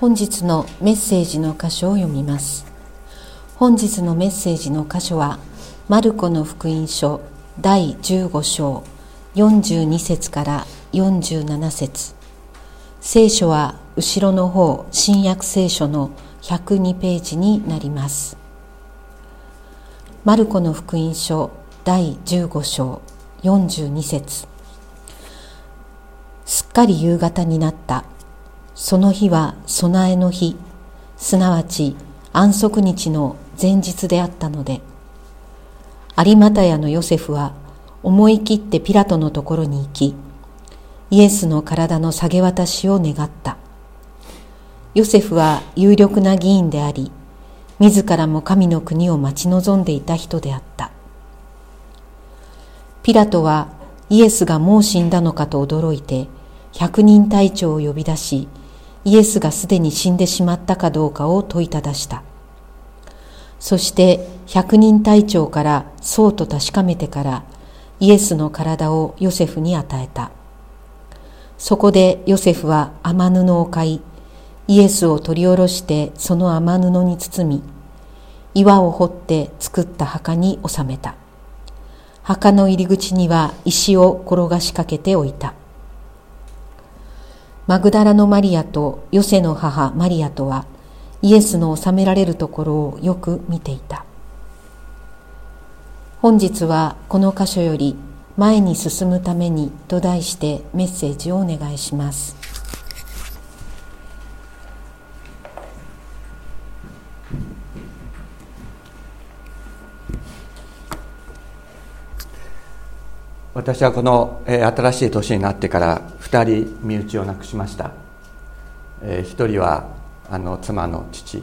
本日のメッセージの箇所を読みます。本日のメッセージの箇所はマルコの福音書第15章42節から47節。聖書は後ろの方新約聖書の102ページになります。マルコの福音書第15章42節。すっかり夕方になった。その日は備えの日。すなわち安息日の前日であったので。有股屋のヨセフは思い切ってピラトのところに行きイエスの体の下げ渡しを願った。ヨセフは有力な議員であり自らも神の国を待ち望んでいた人であった。ピラトはイエスがもう死んだのかと驚いて百人隊長を呼び出しイエスがすでに死んでしまったかどうかを問いただした。そして百人隊長からそうと確かめてからイエスの体をヨセフに与えた。そこでヨセフは雨布を買いイエスを取り下ろしてその雨布に包み岩を掘って作った墓に収めた。墓の入り口には石を転がしかけておいた。マグダラのマリアとヨセの母マリアとはイエスの収められるところをよく見ていた。本日はこの箇所より前に進むためにと題してメッセージをお願いします。私はこの、え、新しい年になってから2人身内を亡くしました、え、1人はあの妻の父、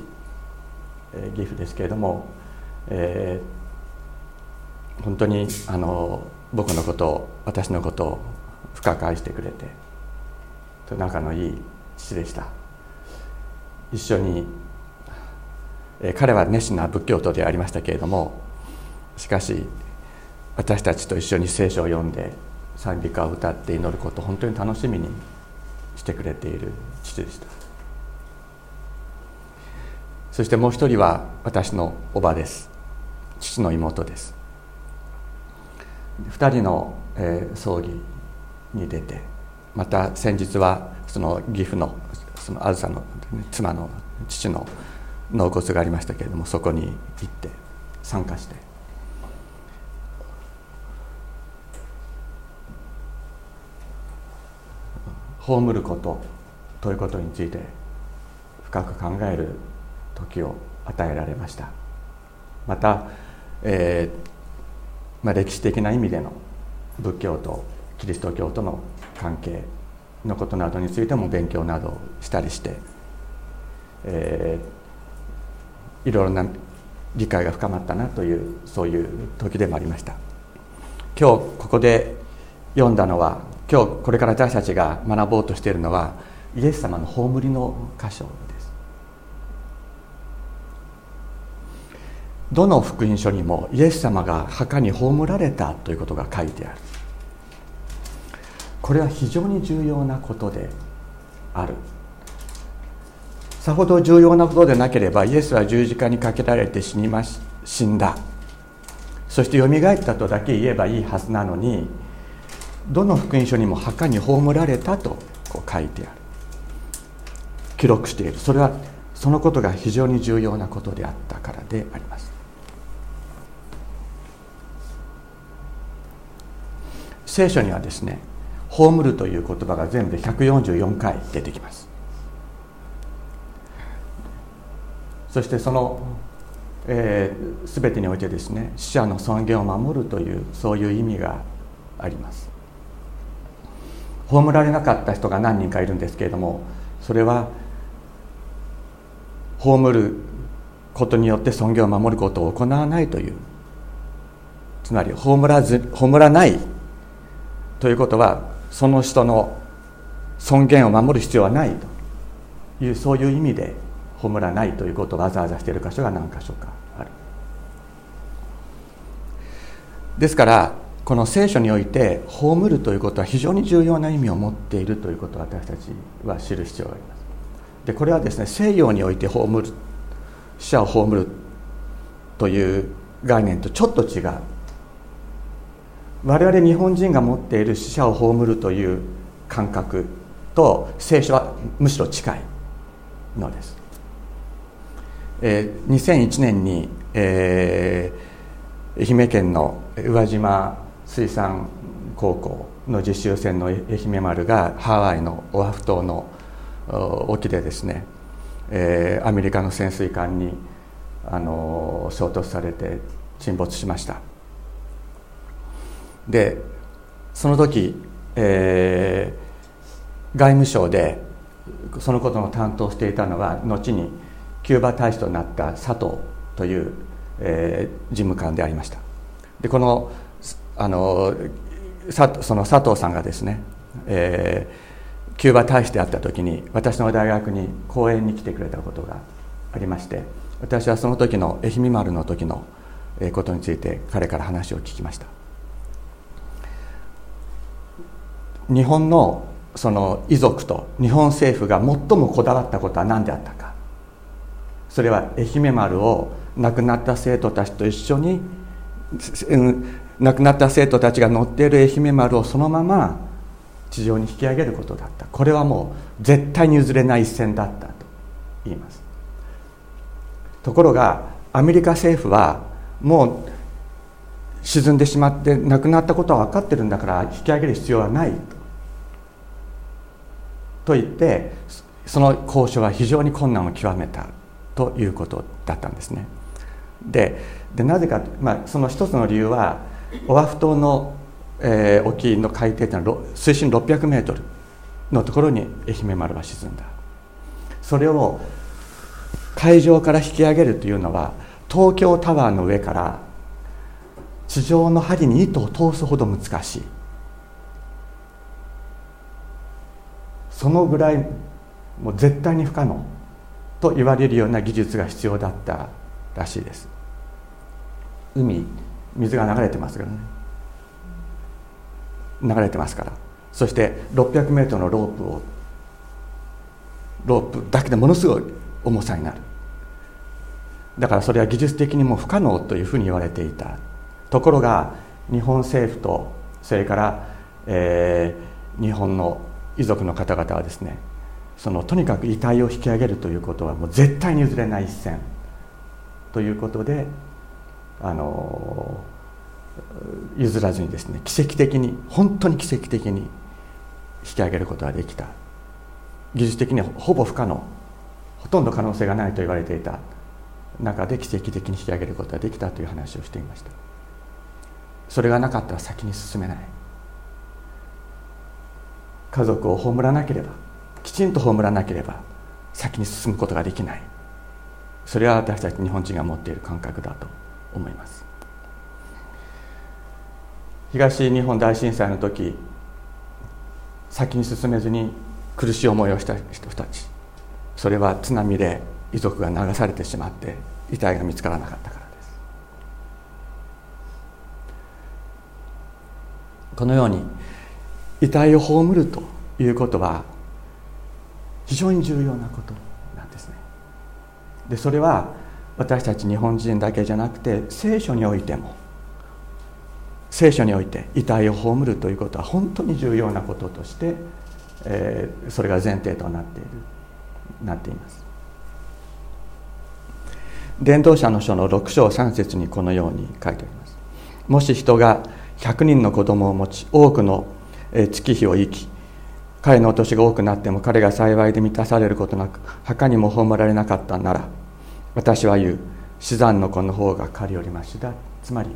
えー、義父ですけれども、えー、本当にあの僕のことを私のことを深く愛してくれて仲のいい父でした。一緒に、え、彼は熱心な仏教徒でありましたけれどもしかし私たちと一緒に聖書を読んで賛美歌を歌って祈ることを本当に楽しみにしてくれている父でした。そしてもう一人は私のおばです。父の妹です。2人の、えー、葬儀に出てまた先日はその義父のそのあずさの妻の父の納骨がありましたけれどもそこに行って参加して葬ることということについて深く考える時を与えられました。また、えーまあ、歴史的な意味での仏教とキリスト教との関係のことなどについても勉強などをしたりして、えー、いろいろな理解が深まったなというそういう時でもありました。今日ここで読んだのは今日これから私たちが学ぼうとしているのはイエス様の葬りの箇所です。どの福音書にもイエス様が墓に葬られたということが書いてある。これは非常に重要なことである。さほど重要なことでなければイエスは十字架にかけられて死にまし死んだ。そしてよみがえったとだけ言えばいいはずなのにどの福音書にも墓に葬られたとこう書いてある。記録している。それはそのことが非常に重要なことであったからであります。聖書にはですね「葬る」という言葉が全部で144回出てきます。そしてその、えー、全てにおいてですね死者の尊厳を守るというそういう意味があります。葬られなかった人が何人かいるんですけれどもそれは葬ることによって尊厳を守ることを行わないというつまり葬らず葬らないということはその人の尊厳を守る必要はないというそういう意味で葬らないということをわざわざしている箇所が何箇所かある。ですからこの聖書において葬るということは非常に重要な意味を持っているということを私たちは知る必要があります。でこれはですね西洋において葬る死者を葬るという概念とちょっと違う。我々日本人が持っている死者を葬るという感覚と聖書はむしろ近いのです、えー、2001年に、えー、愛媛県の宇和島水産高校の実習船の愛媛丸がハワイのオアフ島の沖でですね、えー、アメリカの潜水艦にあの衝突されて沈没しました。でその時、えー、外務省でそのことの担当していたのは後にキューバ大使となった佐藤という、えー、事務官でありました。でこのあのその佐藤さんがですね、えー、キューバ大使であった時に私の大学に講演に来てくれたことがありまして私はその時の愛媛丸の時のことについて彼から話を聞きました。日本のその遺族と日本政府が最もこだわったことは何であったか。それは愛媛丸を亡くなった生徒たちと一緒に亡くなった生徒たちが乗っている愛媛丸をそのまま地上に引き上げることだったこれはもう絶対に譲れない一線だったと言います。ところがアメリカ政府はもう沈んでしまって亡くなったことは分かってるんだから引き上げる必要はないと言ってその交渉は非常に困難を極めたということだったんですね。ででなぜか、まあ、その一つの理由はオアフ島の、えー、沖の海底というのは水深600メートルのところに愛媛丸は沈んだ。それを海上から引き上げるというのは東京タワーの上から地上の針に糸を通すほど難しい。そのぐらいもう絶対に不可能。と言われるような技術が必要だったらしいです。海水が流れてますからね。流れてますから。そして600メートルのロープをロープだけでものすごい重さになる。だからそれは技術的にも不可能というふうに言われていた。ところが日本政府とそれから、えー、日本の遺族の方々はですねそのとにかく遺体を引き上げるということはもう絶対に譲れない一線。ということであの譲らずにですね奇跡的に本当に奇跡的に引き上げることができた。技術的にはほぼ不可能ほとんど可能性がないと言われていた中で奇跡的に引き上げることができたという話をしていました。それがなかったら先に進めない。家族を葬らなければきちんと葬らなければ先に進むことができない。それは私たち日本人が持っている感覚だと。思います。東日本大震災の時先に進めずに苦しい思いをした人たち。それは津波で遺族が流されてしまって遺体が見つからなかったからです。このように遺体を葬るということは非常に重要なことなんですね。でそれは私たち日本人だけじゃなくて聖書においても聖書において遺体を葬るということは本当に重要なこととして、えー、それが前提となっているなっています。伝道者の書の6章3節にこのように書いてあります。もし人が100人の子供を持ち多くの月日を生き彼のお年が多くなっても彼が幸いで満たされることなく墓にも葬られなかったなら私は言う。死産の子の方が彼よりましだ。つまり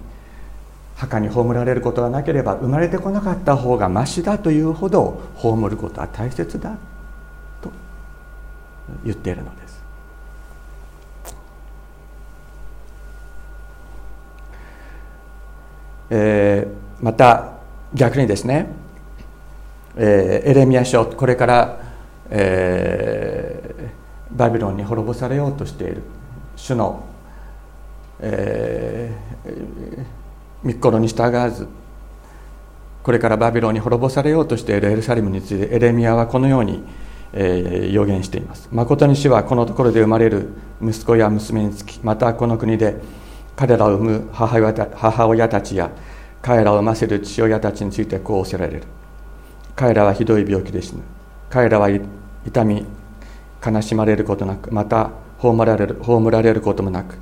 墓に葬られることがなければ生まれてこなかった方がましだというほど葬ることは大切だ。と言っているのです。えー、また逆にですね、えー、エレミア書これから、えー、バビロンに滅ぼされようとしている。主の、えー、御心に従わずこれからバビロンに滅ぼされようとしているエルサレムについてエレミアはこのようにえー、予言しています。誠に主はこのところで生まれる息子や娘につきまたこの国で彼らを産む母親母親たちや彼らを産ませる父親たちについてこうおせられる。彼らはひどい病気で死ぬ。彼らは痛み悲しまれることなくまた葬られる葬られることもなく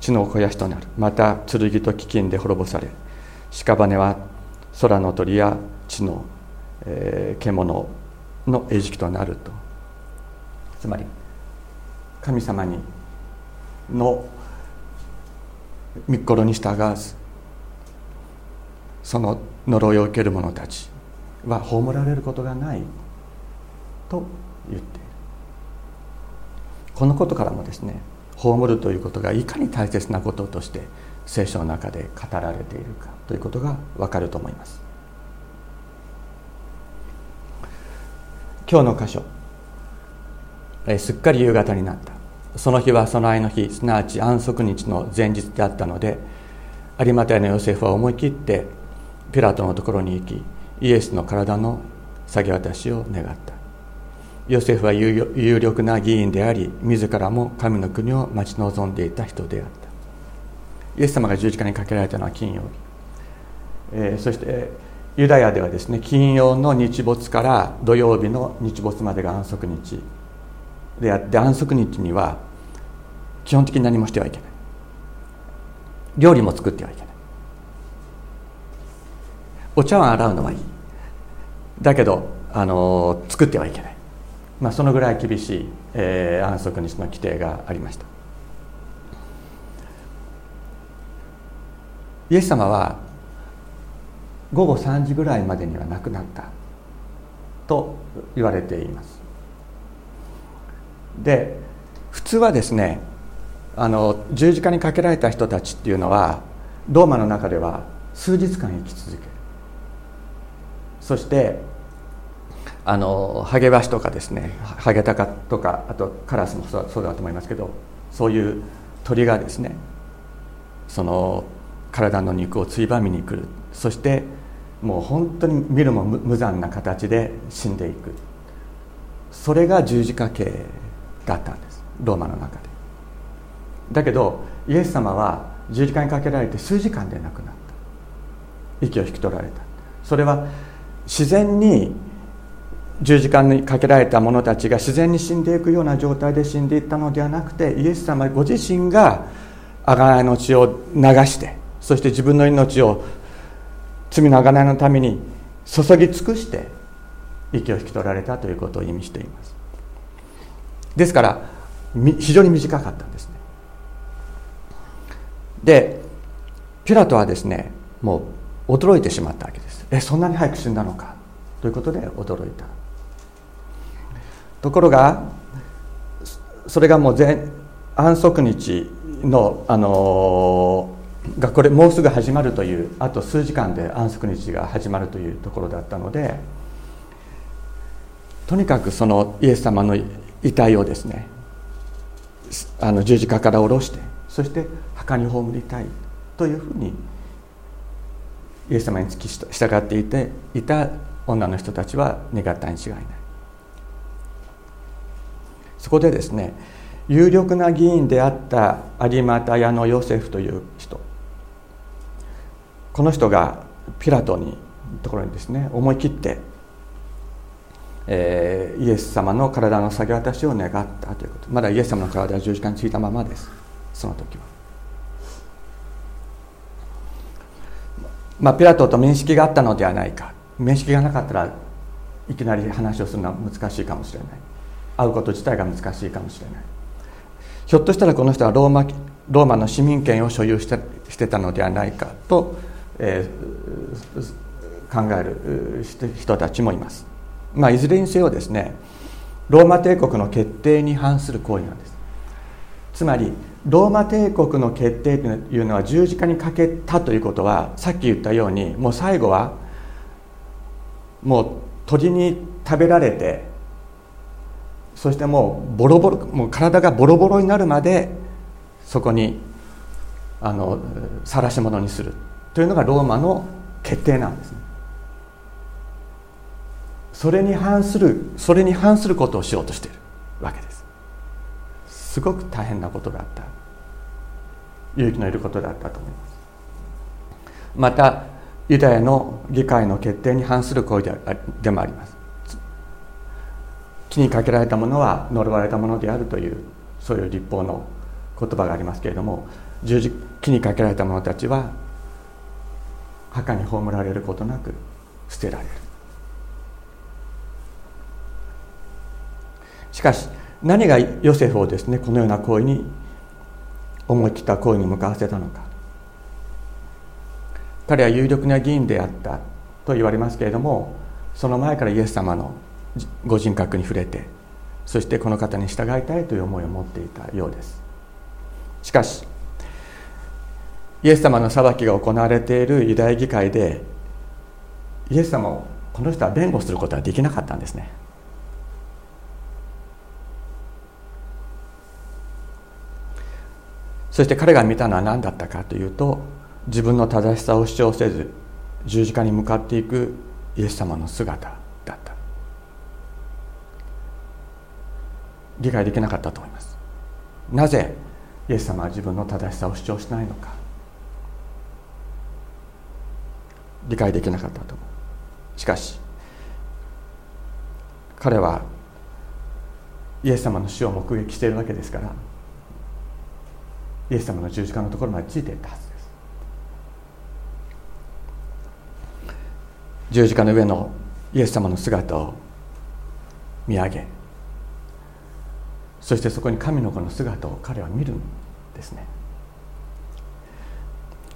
地の肥やしとなるまた剣と飢饉で滅ぼされ屍は空の鳥や地の、えー、獣の餌食となると。つまり神様にの御心に従わずその呪いを受ける者たちは葬られることがないと言ってこのことからもですね葬るということがいかに大切なこととして聖書の中で語られているかということがわかると思います。今日の箇所えすっかり夕方になった。その日は備えの日すなわち安息日の前日であったので有馬隊のヨセフは思い切ってピラトのところに行きイエスの体の下げ渡しを願った。ヨセフは有力な議員であり自らも神の国を待ち望んでいた人であった。イエス様が十字架にかけられたのは金曜日、えー、そしてユダヤではですね金曜の日没から土曜日の日没までが安息日であって安息日には基本的に何もしてはいけない。料理も作ってはいけない。お茶碗洗うのはいい。だけどあの作ってはいけない、まあ、そのぐらい厳しい、えー、安息日の規定がありました。イエス様は午後3時ぐらいまでには亡くなったと言われています。で普通はですねあの十字架にかけられた人たちっていうのはローマの中では数日間生き続ける。そしてあのハゲワシとかですねハゲタカとかあとカラスもそうだと思いますけどそういう鳥がですねその体の肉をついばみに来る。そしてもう本当に見るも無残な形で死んでいく。それが十字架刑だったんです。ローマの中で。だけどイエス様は十字架にかけられて数時間で亡くなった。息を引き取られた。それは自然に十字架にかけられた者たちが自然に死んでいくような状態で死んでいったのではなくてイエス様ご自身が贖いの血を流してそして自分の命を罪の贖いのために注ぎ尽くして息を引き取られたということを意味しています。ですから非常に短かったんですね。でピラトはですねもう驚いてしまったわけです。えそんなに早く死んだのか。ということで驚いた。ところがそれがもう前安息日の、あの、がこれもうすぐ始まるというあと数時間で安息日が始まるというところだったのでとにかくそのイエス様の遺体をですねあの十字架から下ろしてそして墓に葬りたいというふうにイエス様に付き従っていていた女の人たちは願ったに違いない。そこでですね有力な議員であった有股屋のヨセフという人この人がピラトにところにですね思い切って、えー、イエス様の体の下げ渡しを願ったということ。まだイエス様の体は十字架についたままです。その時は。まあ、ピラトと面識があったのではないか。面識がなかったらいきなり話をするのは難しいかもしれない。会うこと自体が難しいかもしれない。ひょっとしたらこの人はローマローマの市民権を所有してしてたのではないかと、えー、考える人たちもいます、まあ、いずれにせよですねローマ帝国の決定に反する行為なんです。つまりローマ帝国の決定というのは十字架にかけたということはさっき言ったようにもう最後はもう鳥に食べられてそしてもうボロボロもう体がボロボロになるまでそこにあの晒し物にする。というのがローマの決定なんですね。それに反するそれに反することをしようとしているわけです。すごく大変なことだった。勇気のいることだったと思います。またユダヤの議会の決定に反する行為でもあります。木にかけられたものは呪われたものであるというそういう立法の言葉がありますけれども十字木にかけられた者たちは墓に葬られることなく捨てられる。しかし何がヨセフをですねこのような行為に思い切った行為に向かわせたのか。彼は有力な議員であったと言われますけれどもその前からイエス様のご人格に触れてそしてこの方に従いたいという思いを持っていたようです。しかしイエス様の裁きが行われているユダヤ議会でイエス様をこの人は弁護することはできなかったんですね。そして彼が見たのは何だったかというと自分の正しさを主張せず十字架に向かっていくイエス様の姿だった理解できなかったと思います。なぜイエス様は自分の正しさを主張しないのか。理解できなかったと思う。しかし彼はイエス様の死を目撃しているわけですからイエス様の十字架のところまでついていったはずです。十字架の上のイエス様の姿を見上げそしてそこに神の子の姿を彼は見るんですね。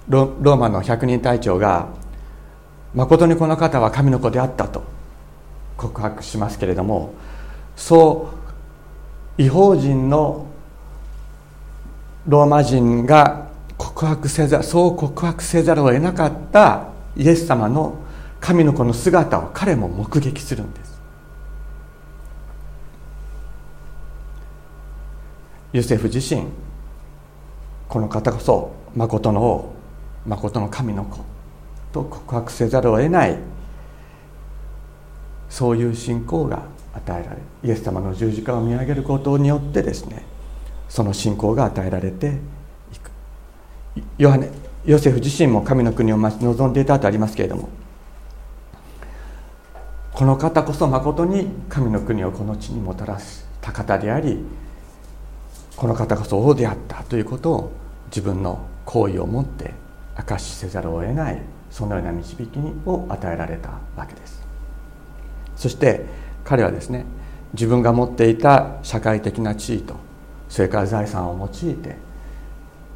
ローマの百人隊長が誠にこの方は神の子であったと告白しますけれどもそう違法人のローマ人が告白せざそう告白せざるを得なかったイエス様の神の子の姿を彼も目撃するんです。ユセフ自身この方こそ誠の王誠の神の子と告白せざるを得ないそういう信仰が与えられイエス様の十字架を見上げることによってですねその信仰が与えられていく。ヨハネヨセフ自身も神の国を待ち望んでいたとありますけれどもこの方こそまことに神の国をこの地にもたらした方でありこの方こそ王であったということを自分の行為をもって証しせざるを得ないそのような導きを与えられたわけです。そして彼はですね自分が持っていた社会的な地位とそれから財産を用いて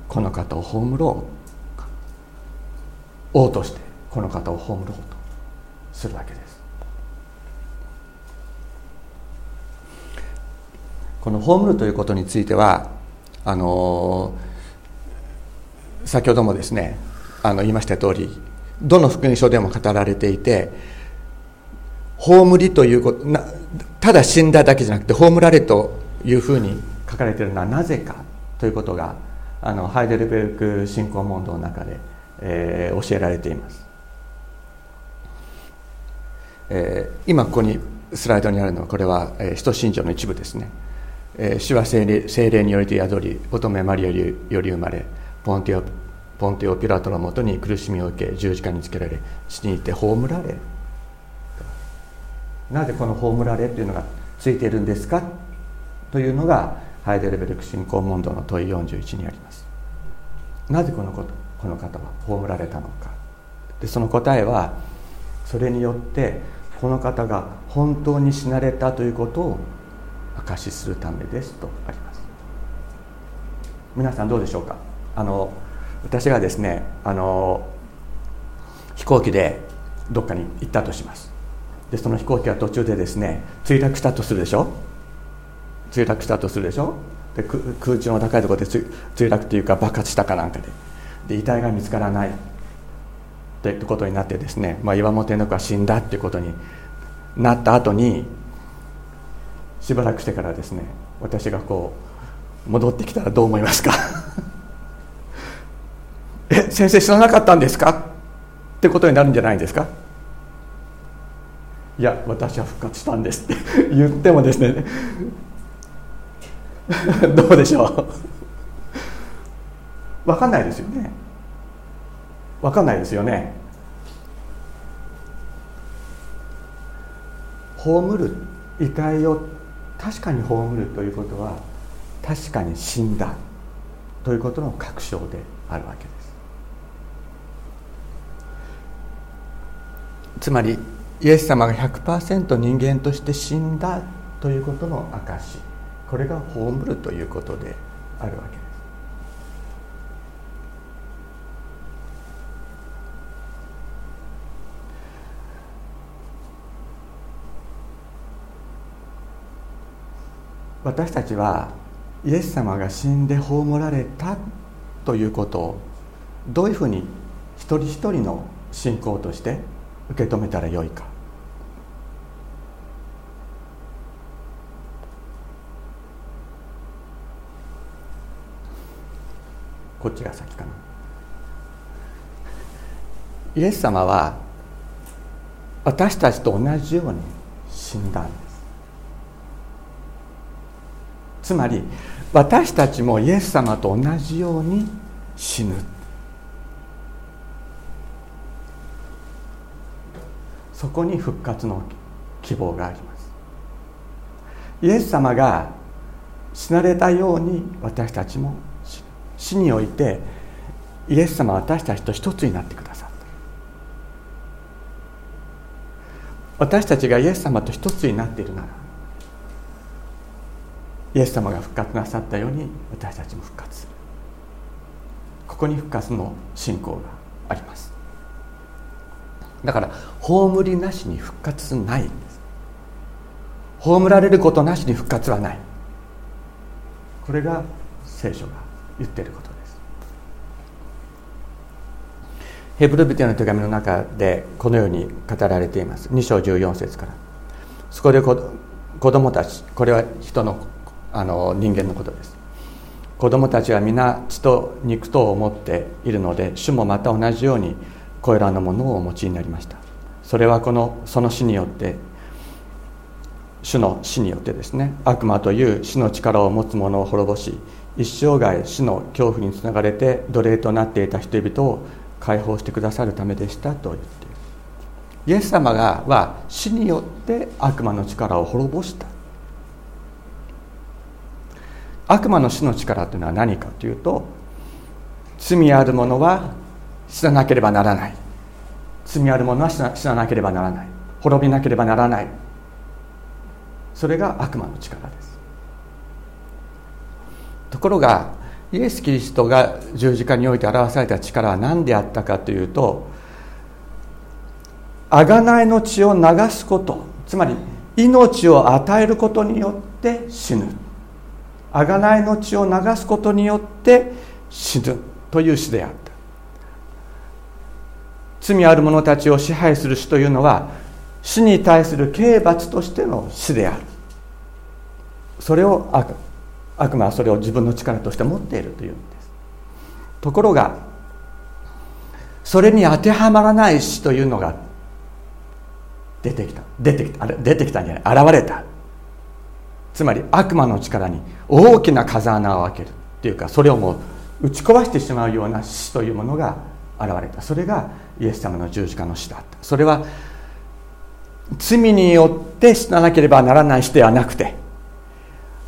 この方を葬ろう王としてこの方を葬ろうとするわけです。この葬るということについてはあの先ほどもですねあの言いました通りどの福音書でも語られていて葬りということただ死んだだけじゃなくて葬られというふうに書かれているのはなぜかということがあのハイデルベルク信仰問答の中で、えー、教えられています、えー、今ここにスライドにあるのはこれは、えー、使徒信条の一部ですね、主は精霊霊によりて宿り乙女マリアより生まれポンティオポンテオピラトのもとに苦しみを受け十字架につけられ死にて葬られ。なぜこの葬られというのがついているんですかというのがハイデルベルク信仰問答の問い41にあります。なぜこのことこの方は葬られたのか。でその答えはそれによってこの方が本当に死なれたということを証しするためですとあります。皆さんどうでしょうか？あの私がですねあの飛行機でどっかに行ったとします。でその飛行機が途中でですね墜落したとするでしょ？墜落したとするでしょ？で空中の高いところで墜落というか爆発したかなんかで。で遺体が見つからない。ってことになってですね、まあ、岩本天皇が死んだっていうことになった後にしばらくしてからですね私がこう戻ってきたらどう思いますか？え先生知らなかったんですか？ってことになるんじゃないですか？いや私は復活したんですって 言ってもですね どうでしょう？分かんないですよね。分かんないですよね。葬る遺体を確かに葬るということは確かに死んだということの確証であるわけです。つまりイエス様が100%人間として死んだということの証これが葬るということであるわけです。私たちはイエス様が死んで葬られたということをどういうふうに一人一人の信仰として受け止めたらよいか。こっちが先かな。イエス様は私たちと同じように死んだんです。つまり私たちもイエス様と同じように死ぬ。そこに復活の希望があります。イエス様が死なれたように私たちも死においてイエス様は私たちと一つになってくださった。私たちがイエス様と一つになっているならイエス様が復活なさったように私たちも復活する。ここに復活の信仰があります。だから葬りなしに復活ないんです。葬られることなしに復活はない。これが聖書が言っていることです。ヘブルビテの手紙の中でこのように語られています。2章14節から。そこで子供たちこれは人のあの人間のことです。子供たちは皆血と肉とを持っているので主もまた同じようにこれらのものをお持ちになりました。それはこのその死によって主の死によってですね悪魔という死の力を持つ者を滅ぼし一生涯死の恐怖につながれて奴隷となっていた人々を解放してくださるためでしたと言っている。イエス様がは死によって悪魔の力を滅ぼした。悪魔の死の力というのは何かというと罪ある者は死ななければならない。罪ある者は死な死ななければならない。滅びなければならない。それが悪魔の力です。ところがイエス・キリストが十字架において表された力は何であったかというと贖いの血を流すことつまり命を与えることによって死ぬ。贖いの血を流すことによって死ぬという死であった。罪ある者たちを支配する死というのは死に対する刑罰としての死である。それを悪悪魔はそれを自分の力として持っているというんです。ところがそれに当てはまらない死というのが出てきた。出てきた。あれ出てきたんじゃない。現れた。つまり悪魔の力に大きな風穴を開けるっていうかそれをもう打ち壊してしまうような死というものが現れた。それがイエス様の十字架の死だった。それは罪によって死ななければならない死ではなくて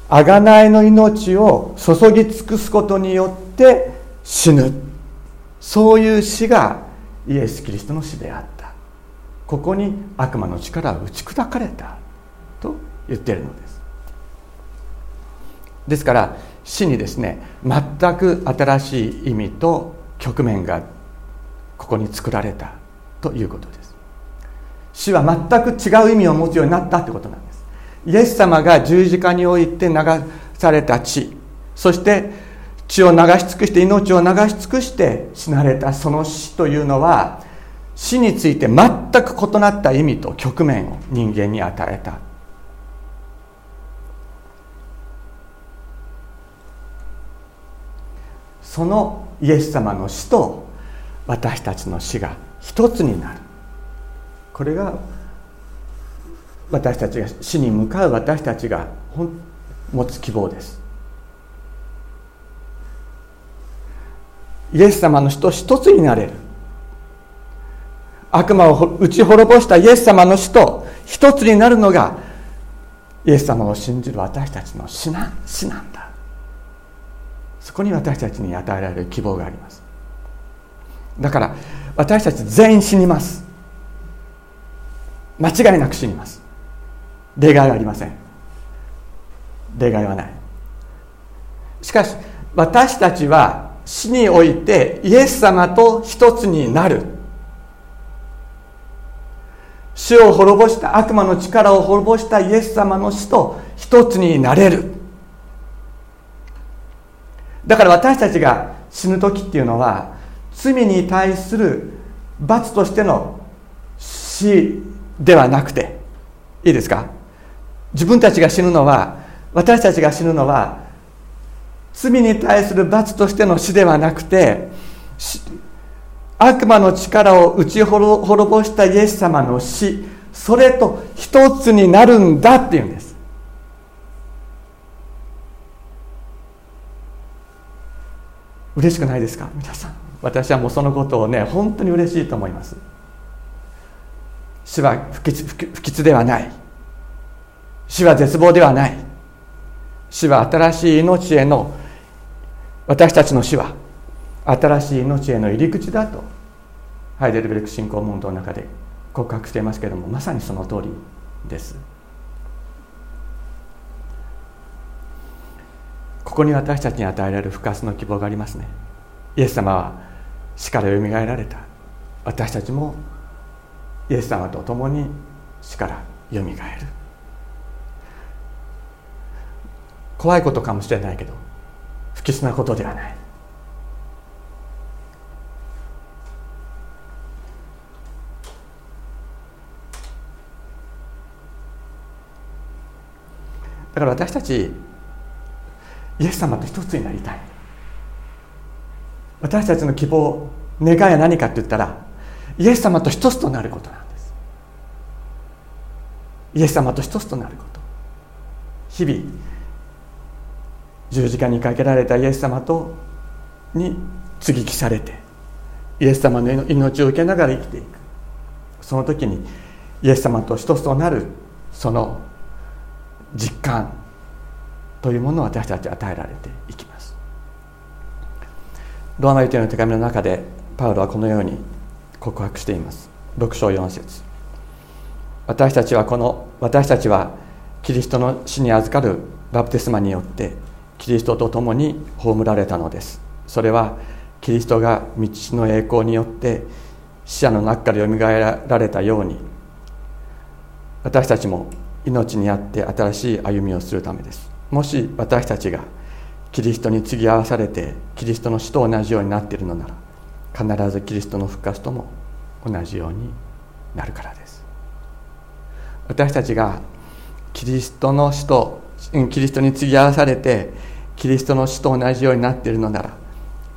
贖いの命を注ぎ尽くすことによって死ぬ。そういう死がイエス・キリストの死であった。ここに悪魔の力は打ち砕かれたと言っているのです。ですから死にですね全く新しい意味と局面がここに作られたということです。死は全く違う意味を持つようになったということなんです。イエス様が十字架において流された血そして血を流し尽くして命を流し尽くして死なれたその死というのは死について全く異なった意味と局面を人間に与えた。そのイエス様の死と私たちの死が一つになる。これが私たちが死に向かう私たちが持つ希望です。イエス様の死と一つになれる。悪魔を打ち滅ぼしたイエス様の死と一つになるのがイエス様を信じる私たちの死な死なんだ。そこに私たちに与えられる希望があります。だから私たち全員死にます。間違いなく死にます。例外はありません。例外はない。しかし私たちは死においてイエス様と一つになる。死を滅ぼした悪魔の力を滅ぼしたイエス様の死と一つになれる。だから私たちが死ぬ時っていうのは罪に対する罰としての死ではなくていいですか？自分たちが死ぬのは私たちが死ぬのは罪に対する罰としての死ではなくて悪魔の力を打ち滅ぼしたイエス様の死それと一つになるんだっていうんです。嬉しくないですか？皆さん。私はもうそのことをね本当に嬉しいと思います。死は不吉不吉ではない。死は絶望ではない。死は新しい命への私たちの死は新しい命への入り口だと。ハイデルベルク信仰問答の中で告白していますけれどもまさにその通りです。ここに私たちに与えられる復活の希望がありますね。イエス様は死からよみがえられた。私たちもイエス様と共に死からよみがえる。怖いことかもしれないけど不吉なことではない。だから私たちイエス様と一つになりたい。私たちの希望願いは何かって言ったらイエス様と一つとなることなんです。イエス様と一つとなること。日々十字架にかけられたイエス様とに接ぎ木されてイエス様の命を受けながら生きていく。その時にイエス様と一つとなるその実感というものを私たち与えられていきます。ローマ人の手紙の中でパウロはこのように告白しています。6章4節。私たちはこの私たちはキリストの死に預かるバプテスマによってキリストと共に葬られたのです。それはキリストが道の栄光によって死者の中からよみがえられたように私たちも命にあって新しい歩みをするためです。もし私たちがキリストに継ぎ合わされてキリストの死と同じようになっているのなら必ずキリストの復活とも同じようになるからです。私たちがキリストの死とキリストに継ぎ合わされてキリストの死と同じようになっているのなら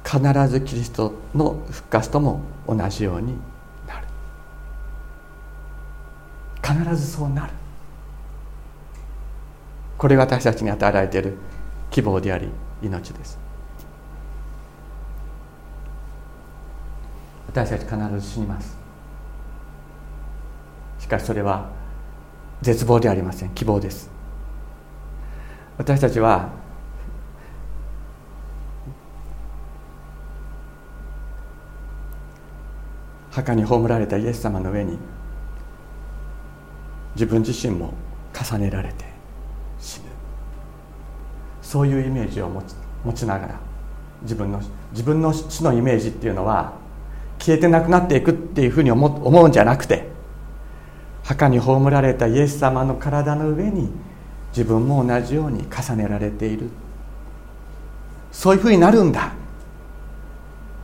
必ずキリストの復活とも同じようになる。必ずそうなる。これが私たちに与えられている希望であり命です。私たち必ず死にます。しかしそれは絶望ではありません。希望です。私たちは墓に葬られたイエス様の上に自分自身も重ねられてそういうイメージを持ち持ちながら自分の自分の死のイメージっていうのは消えてなくなっていくっていうふうに思思うんじゃなくて墓に葬られたイエス様の体の上に自分も同じように重ねられている。そういうふうになるんだ。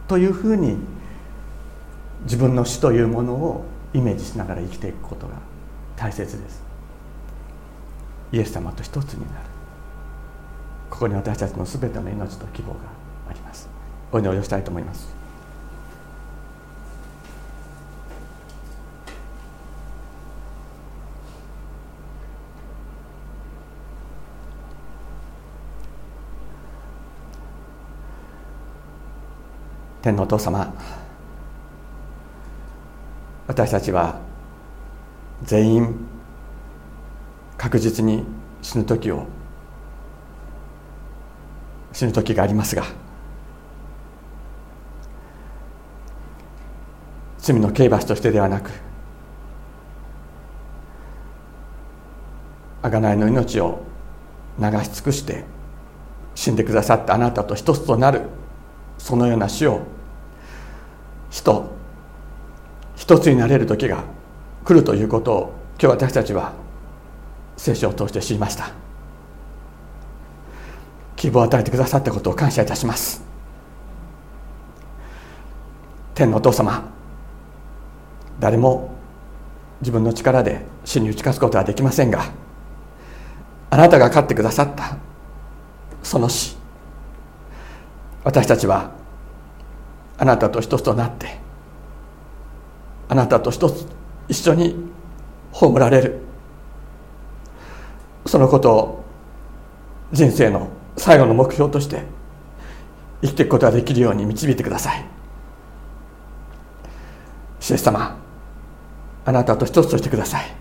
というふうに自分の死というものをイメージしながら生きていくことが大切です。イエス様と一つになる。ここに私たちの全ての命と希望があります。お祈りをしたいと思います。天のお父様私たちは全員確実に死ぬ時を死ぬ時がありますが罪の刑罰としてではなく贖いの命を流し尽くして死んでくださったあなたと一つとなるそのような死を死と一つになれる時が来るということを今日私たちは聖書を通して知りました。希望を与えてくださったことを感謝いたします。天のお父様誰も自分の力で死に打ち勝つことはできませんがあなたが勝ってくださったその死私たちはあなたと一つとなってあなたと一つ一緒に葬られる。そのことを人生の最後の目標として生きていくことができるように導いてください。主様あなたと一つとしてください。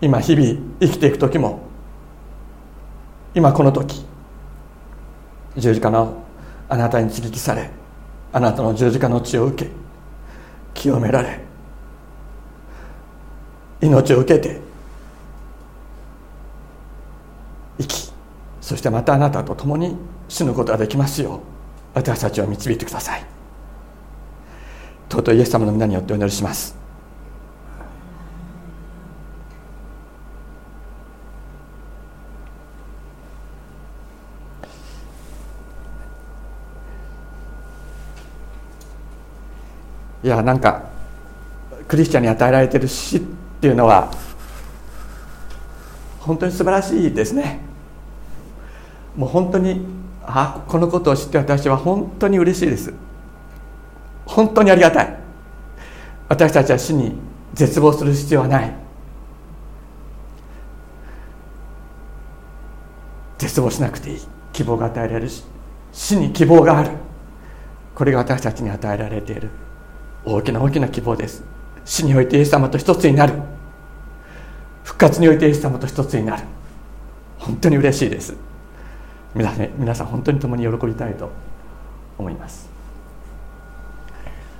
今日々生きていく時も今この時十字架のあなたに接ぎされあなたの十字架の血を受け清められ命を受けて生きそしてまたあなたと共に死ぬことができますよう私たちを導いてください。尊いイエス様の皆によってお祈りします。いやなんかクリスチャンに与えられてる死っていうのは本当に素晴らしいですね。もう本当にあこのことを知って私は本当に嬉しいです。本当にありがたい。私たちは死に絶望する必要はない。絶望しなくていい。希望が与えられるし死に希望がある。これが私たちに与えられている。大きな大きな希望です。死においてイエス様と一つになる。復活においてイエス様と一つになる。本当に嬉しいです。皆さん本当に共に喜びたいと思います。